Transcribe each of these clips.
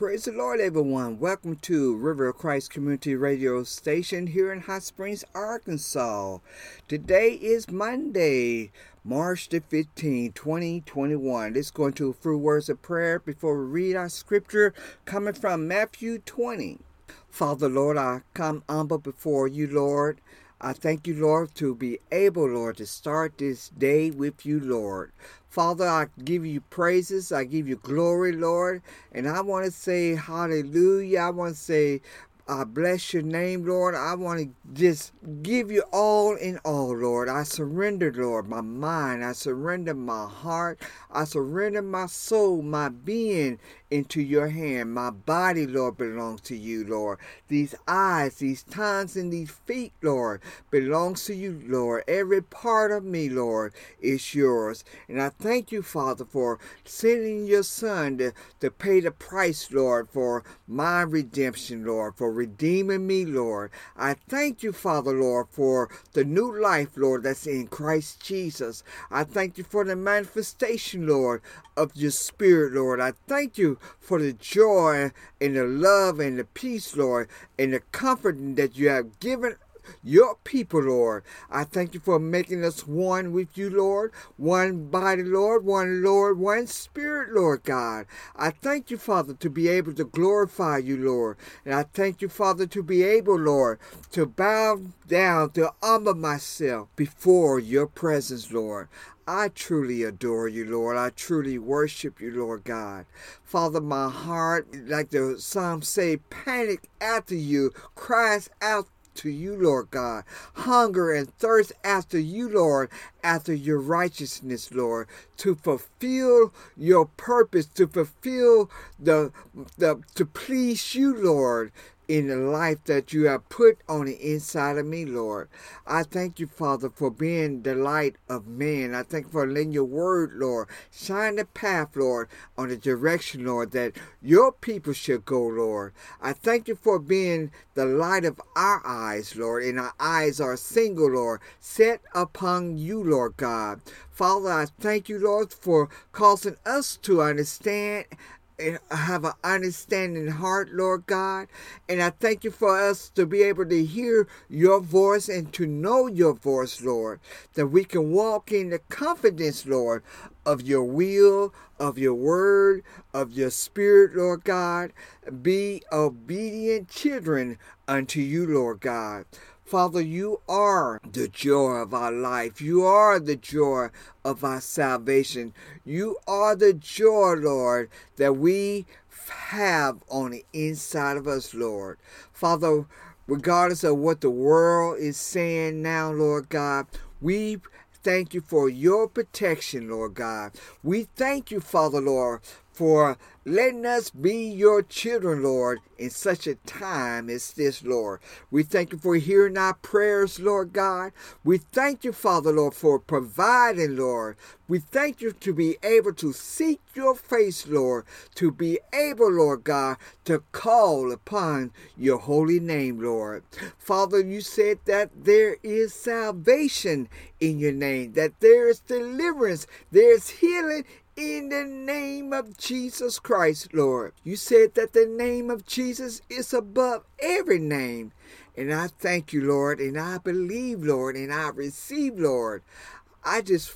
Praise the Lord, everyone. Welcome to River of Christ Community Radio Station here in Hot Springs, Arkansas. Today is Monday, March the 15th, 2021. Let's go into a few words of prayer before we read our scripture coming from Matthew 20. Father, Lord, I come humble before you, Lord. I thank you, Lord, to be able, Lord, to start this day with you, Lord. Father, I give you praises. I give you glory, Lord. And I want to say hallelujah. I want to say I bless your name, Lord. I want to just give you all in all, Lord. I surrender, Lord, my mind. I surrender my heart. I surrender my soul, my being into your hand. My body, Lord, belongs to you, Lord. These eyes, these tongues, and these feet, Lord, belongs to you, Lord. Every part of me, Lord, is yours. And I thank you, Father, for sending your Son to, to pay the price, Lord, for my redemption, Lord, for redeeming me, Lord. I thank you, Father, Lord, for the new life, Lord, that's in Christ Jesus. I thank you for the manifestation, Lord, of your Spirit, Lord. I thank you for the joy and the love and the peace, Lord, and the comfort that you have given your people, Lord. I thank you for making us one with you, Lord. One body, Lord. One Lord. One Spirit, Lord God. I thank you, Father, to be able to glorify you, Lord. And I thank you, Father, to be able, Lord, to bow down, to humble myself before your presence, Lord. I truly adore you, Lord. I truly worship you, Lord God. Father, my heart, like the Psalms say, panic after you, cries out to you, Lord God. Hunger and thirst after you, Lord, after your righteousness, Lord, to fulfill your purpose, to fulfill the, the to please you, Lord, in the life that you have put on the inside of me, Lord. I thank you, Father, for being the light of man. I thank you for letting your word, Lord, shine the path, Lord, on the direction, Lord, that your people should go, Lord. I thank you for being the light of our eyes, Lord, and our eyes are single, Lord, set upon you, Lord God. Father, I thank you, Lord, for causing us to understand have an understanding heart, Lord God. And I thank you for us to be able to hear your voice and to know your voice, Lord, that we can walk in the confidence, Lord, of your will, of your word, of your spirit, Lord God. Be obedient children unto you, Lord God. Father, you are the joy of our life. You are the joy of our salvation. You are the joy, Lord, that we have on the inside of us, Lord. Father, regardless of what the world is saying now, Lord God, we thank you for your protection, Lord God. We thank you, Father, Lord, for letting us be your children, Lord, in such a time as this, Lord. We thank you for hearing our prayers, Lord God. We thank you, Father, Lord, for providing, Lord. We thank you to be able to seek your face, Lord, to be able, Lord God, to call upon your holy name, Lord. Father, you said that there is salvation in your name, that there is deliverance, there's healing in the name of Jesus Christ, Lord. You said that the name of Jesus is above every name. And I thank you, Lord, and I believe, Lord, and I receive, Lord. I just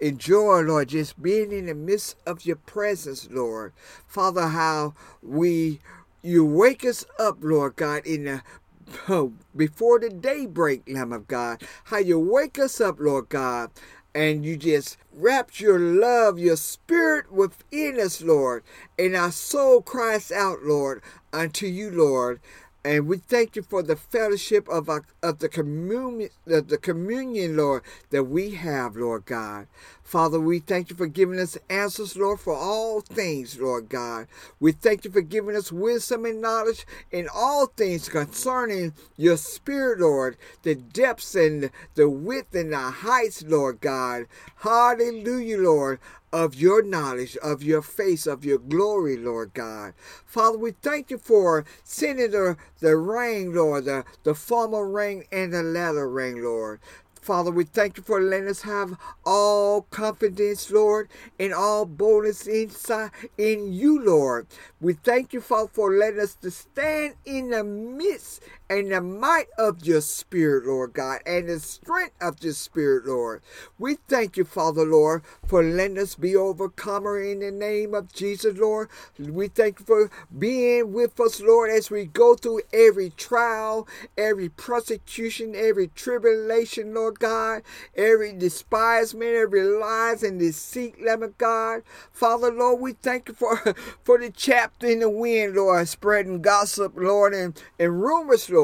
enjoy, Lord, just being in the midst of your presence, Lord. Father, how we you wake us up, Lord God, in the before the daybreak, Lamb of God. How you wake us up, Lord God, and you just wrap your love, your spirit within us, Lord. And our soul cries out, Lord, unto you, Lord. And we thank you for the fellowship of, our, of the communion, the communion, Lord, that we have, Lord God. Father, we thank you for giving us answers, Lord, for all things, Lord God. We thank you for giving us wisdom and knowledge in all things concerning your spirit, Lord, the depths and the width and the heights, Lord God. Hallelujah, Lord of your knowledge, of your face, of your glory, Lord God. Father, we thank you for sending the, the rain, Lord, the, the former rain and the latter rain, Lord. Father, we thank you for letting us have all confidence, Lord, and all boldness inside in you, Lord. We thank you, Father, for letting us to stand in the midst and the might of your spirit, Lord God, and the strength of your spirit, Lord. We thank you, Father, Lord, for letting us be overcomer in the name of Jesus, Lord. We thank you for being with us, Lord, as we go through every trial, every persecution, every tribulation, Lord God, every despisement, every lies and deceit, Lord God. Father, Lord, we thank you for, for the chapter in the wind, Lord, spreading gossip, Lord, and, and rumors, Lord.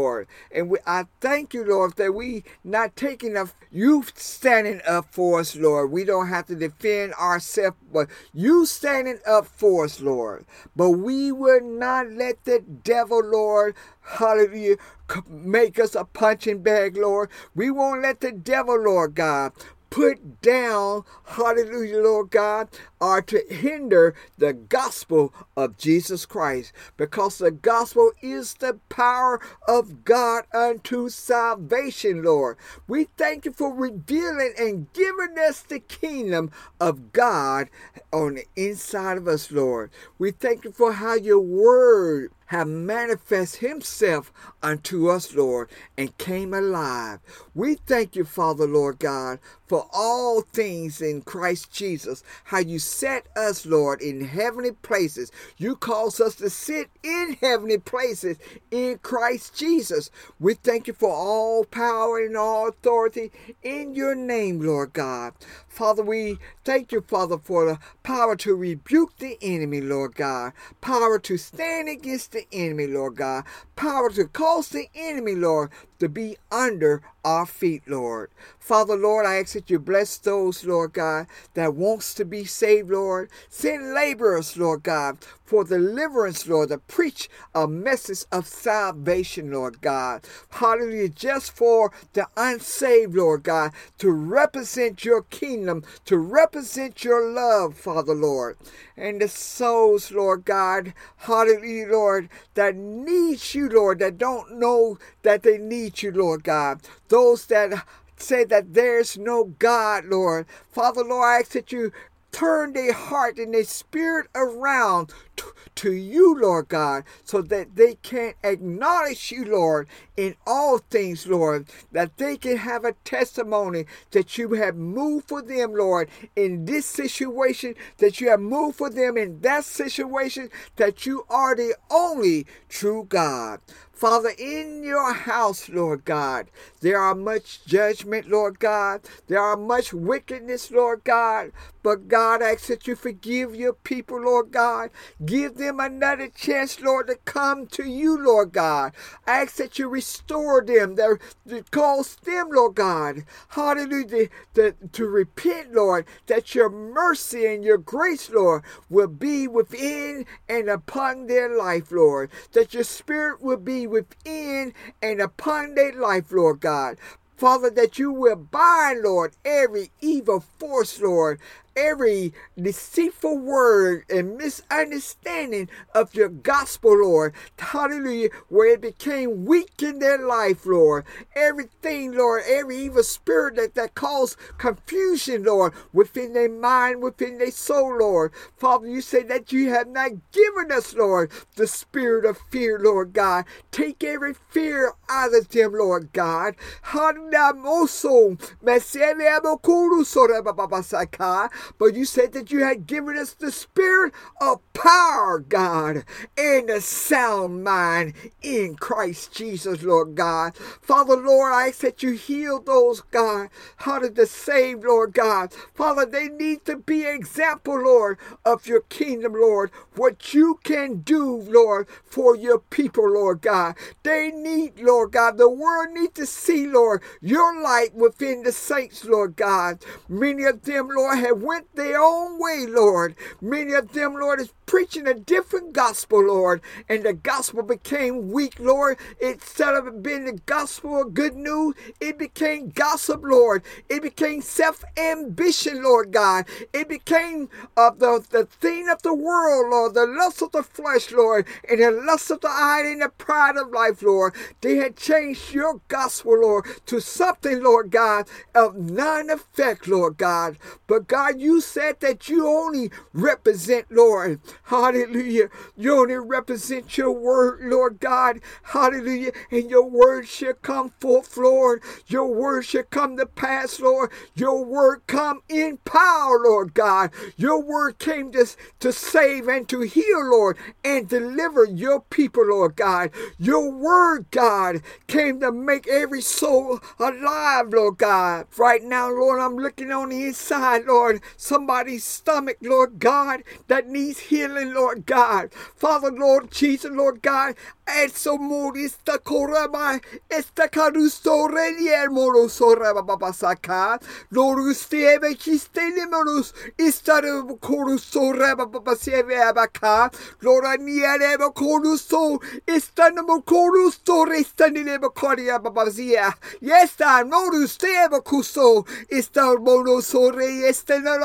And we, I thank you, Lord, that we not taking enough, you standing up for us, Lord. We don't have to defend ourselves, but you standing up for us, Lord. But we will not let the devil, Lord, hallelujah, make us a punching bag, Lord. We won't let the devil, Lord God, put down, hallelujah, Lord God, or to hinder the gospel of Jesus Christ because the gospel is the power of God unto salvation, Lord. We thank you for revealing and giving us the kingdom of God on the inside of us, Lord. We thank you for how your word have manifest himself unto us, Lord, and came alive. We thank you, Father, Lord God, for all things in Christ Jesus, how you set us, Lord, in heavenly places. You cause us to sit in heavenly places in Christ Jesus. We thank you for all power and all authority in your name, Lord God. Father, we thank you, Father, for the power to rebuke the enemy, Lord God, power to stand against the enemy, Lord God, power to cause the enemy, Lord, to be under our feet, Lord. Father, Lord, I ask that you bless those, Lord God, that wants to be saved, Lord. Send laborers, Lord God, for deliverance, Lord, to preach a message of salvation, Lord God. Hallelujah. Just for the unsaved, Lord God, to represent your kingdom, to represent your love, Father, Lord. And the souls, Lord God, hallelujah, Lord, that need you, Lord, that don't know that they need you, Lord God. Those that say that there's no God, Lord. Father, Lord, I ask that you turn their heart and their spirit around to, you, Lord God, so that they can acknowledge you, Lord, in all things, Lord, that they can have a testimony that you have moved for them, Lord, in this situation, that you have moved for them in that situation, that you are the only true God. Father, in your house, Lord God, there are much judgment, Lord God. There are much wickedness, Lord God. But God, I ask that you forgive your people, Lord God. Give them another chance, Lord, to come to you, Lord God. Ask that you restore them, that, that cause them, Lord God, hallelujah, to, to repent, Lord, that your mercy and your grace, Lord, will be within and upon their life, Lord. That your spirit will be within and upon their life, Lord God. Father, that you will bind, Lord, every evil force, Lord, every deceitful word and misunderstanding of your gospel, Lord. Hallelujah. Where it became weak in their life, Lord. Everything, Lord, every evil spirit that, that caused confusion, Lord, within their mind, within their soul, Lord. Father, you say that you have not given us, Lord, the spirit of fear, Lord God. Take every fear out of them, Lord God. But you said that you had given us the spirit of power, God, and a sound mind in Christ Jesus, Lord God. Father, Lord, I ask that you heal those, God, how to the save, Lord God. Father, they need to be example, Lord, of your kingdom, Lord. What you can do, Lord, for your people, Lord God. They need, Lord God, the world need to see, Lord, your light within the saints, Lord God. Many of them, Lord, have went their own way, Lord. Many of them, Lord, is preaching a different gospel, Lord, and the gospel became weak, Lord. Instead of being the gospel of good news, it became gossip, Lord. It became self ambition, Lord God. It became uh, the, the thing of the world, Lord, the lust of the flesh, Lord, and the lust of the eye and the pride of life, Lord. They had changed your gospel, Lord, to something, Lord God, of none effect, Lord God. But God, you said that you only represent, Lord. Hallelujah. You only represent your word, Lord God. Hallelujah. And your word shall come forth, Lord. Your word shall come to pass, Lord. Your word come in power, Lord God. Your word came to, to save and to heal, Lord, and deliver your people, Lord God. Your word, God, came to make every soul alive, Lord God. Right now, Lord, I'm looking on the inside, Lord. Somebody's stomach, Lord God, that needs healing, Lord God. Father, Lord Jesus, Lord God, eso morista korama esta karusto renier moroso rababasaka lord usteve kistene moros istare korusto rababaseve abaka lord aniere korusto istane mo korusto restane mo koria ah, babazia ah. yes ta morusteve kusto istar moroso re babasaka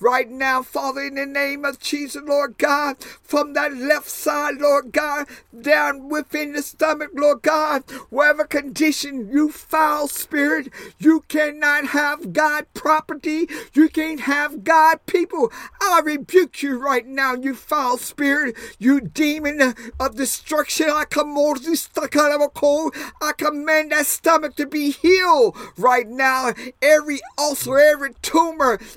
right now father in the name of Jesus Lord God from that left side Lord God, down within the stomach, Lord God, whatever condition you foul spirit, you cannot have God property, you can't have God people. I rebuke you right now, you foul spirit, you demon of destruction. I command you stuck out of a cold. I command that stomach to be healed right now. Every ulcer, every tumor,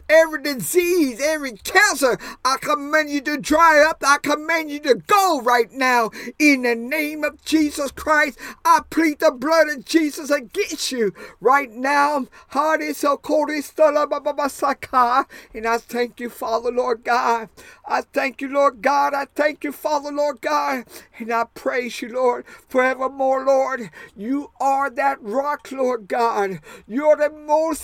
every disease, every cancer, I command you to dry up. I command you to go right now now in the name of Jesus Christ. I plead the blood of Jesus against you right now. And I thank you, Father, Lord God. I thank you, Lord God. I thank you, Father, Lord God. And I praise you, Lord, forevermore, Lord. You are that rock, Lord God. You're the most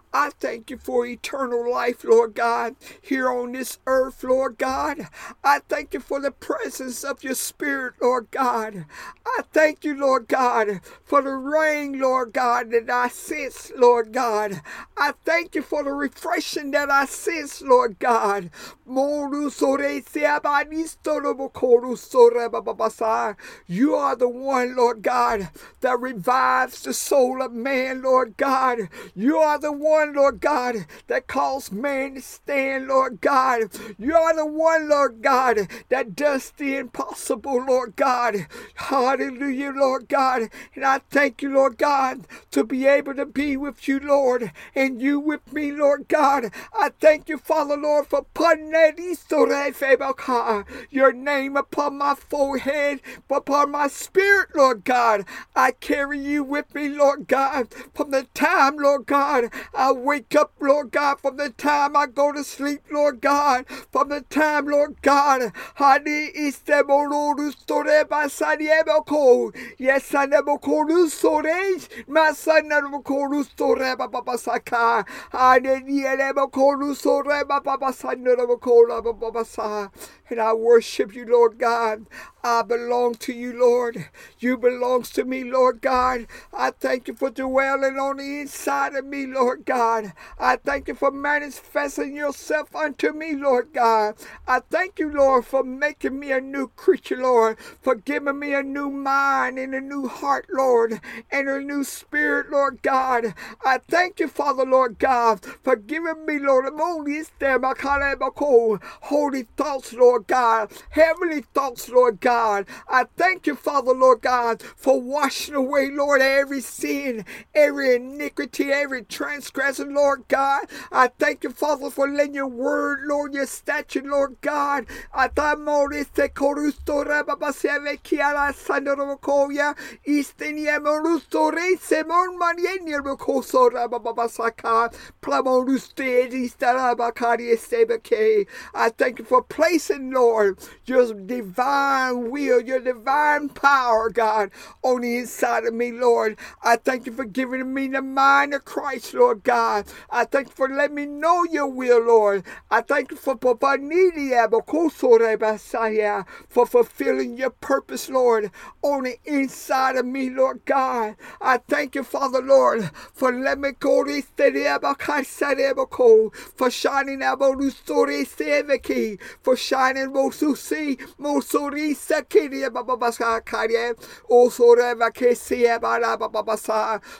I thank you for eternal life, Lord God, here on this earth, Lord God. I thank you for the presence of your Spirit, Lord God. I thank you, Lord God, for the rain, Lord God, that I sense, Lord God. I thank you for the refreshing that I sense, Lord God. You are the one, Lord God, that revives the soul of man, Lord God. You are the one, Lord God, that calls man to stand, Lord God. You are the one, Lord God, that does the impossible, Lord God. Hallelujah, Lord God. And I thank you, Lord God, to be able to be with you, Lord, and you with me, Lord God. I thank you, Father, Lord, for putting that your name upon my forehead, upon my spirit, Lord God. I carry you with me, Lord. God, from the time, Lord God, I wake up, Lord God, from the time I go to sleep, Lord God, from the time, Lord God, store basanieboko, yes, I never call you storage, my son never call you store babasaka, I never call you store babasaka, never call babasa. And I worship you, Lord God. I belong to you, Lord. You belongs to me, Lord God. I thank you for dwelling on the inside of me, Lord God. I thank you for manifesting yourself unto me, Lord God. I thank you, Lord, for making me a new creature, Lord, for giving me a new mind and a new heart, Lord, and a new spirit, Lord God. I thank you, Father, Lord God, for giving me, Lord, holy thoughts, Lord Lord God, heavenly thoughts, Lord God. I thank you, Father, Lord God, for washing away, Lord, every sin, every iniquity, every transgression, Lord God. I thank you, Father, for letting your word, Lord, your statute, Lord God. I thank you for placing, Lord, your divine will, your divine power, God, on the inside of me, Lord. I thank you for giving me the mind of Christ, Lord God. I thank you for letting me know your will, Lord. I thank you for for fulfilling your purpose, Lord, on the inside of me, Lord God. I thank you, Father, Lord, for letting me go for shining for shining mosusi mosuri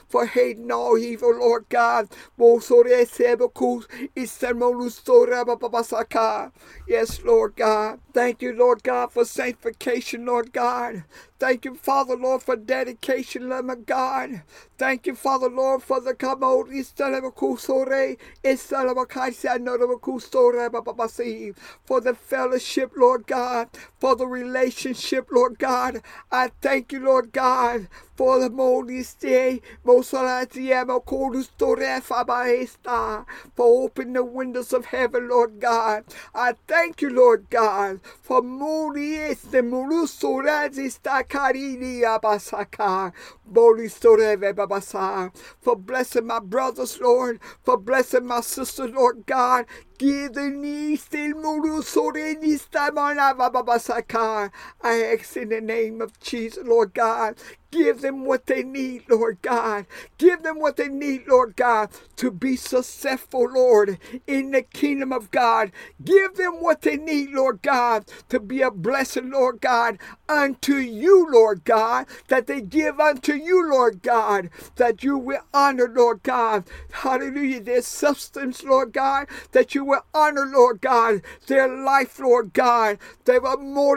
for hating all evil, Lord God. Yes, Lord God. Thank you, Lord God, for sanctification, Lord God. Thank you, Father, Lord, for dedication, Lord my God. Thank you, Father, Lord, for the kamod for the fellowship, Lord God, for the relationship, Lord God. I thank you, Lord God, for the modis day, for opening the windows of heaven, Lord God. I thank you, Lord God, for modis the murusorazista abasaka. For blessing my brothers, Lord, for blessing my sisters, Lord God. Give the knees till I ask in the name of Jesus, Lord God. Give them what they need, Lord God. Give them what they need, Lord God, to be successful, Lord, in the kingdom of God. Give them what they need, Lord God, to be a blessing, Lord God, unto you, Lord God, that they give unto you, Lord God, that you will honor, Lord God. Hallelujah. Their substance, Lord God, that you will honor, Lord God, their life, Lord God. They will more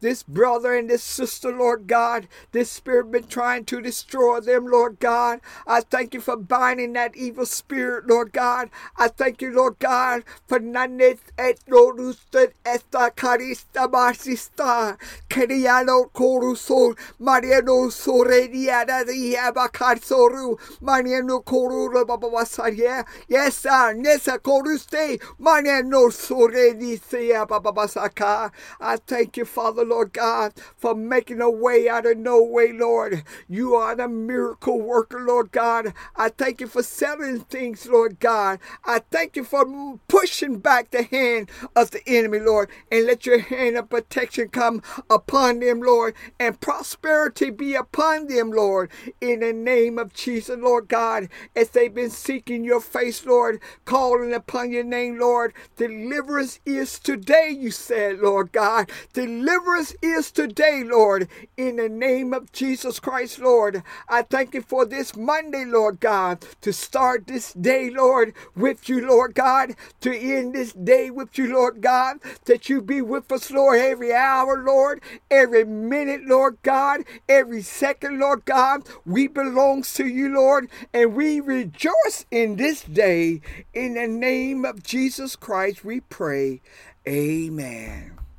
this brother and this sister, Lord God. This spirit been trying to destroy them, Lord God. I thank you for binding that evil spirit, Lord God. I thank you, Lord God, for nanet et lorustet esta carista basista, keriano corusol, mariano sorediada diabakar soru, mariano corura babasaria. Yes, Esa nesa koruste mane no soredisia babasaka. I thank you, Father, Lord God, for making a way out of no way, Lord. You are the miracle worker, Lord God. I thank you for selling things, Lord God. I thank you for pushing back the hand of the enemy, Lord, and let your hand of protection come upon them, Lord, and prosperity be upon them, Lord, in the name of Jesus, Lord God, as they've been seeking your face, Lord. Lord, calling upon your name, Lord. Deliverance is today, you said, Lord God. Deliverance is today, Lord, in the name of Jesus Christ, Lord. I thank you for this Monday, Lord God, to start this day, Lord, with you, Lord God, to end this day with you, Lord God, that you be with us, Lord, every hour, Lord, every minute, Lord God, every second, Lord God. We belong to you, Lord, and we rejoice in this day in the name of Jesus Christ, we pray. Amen.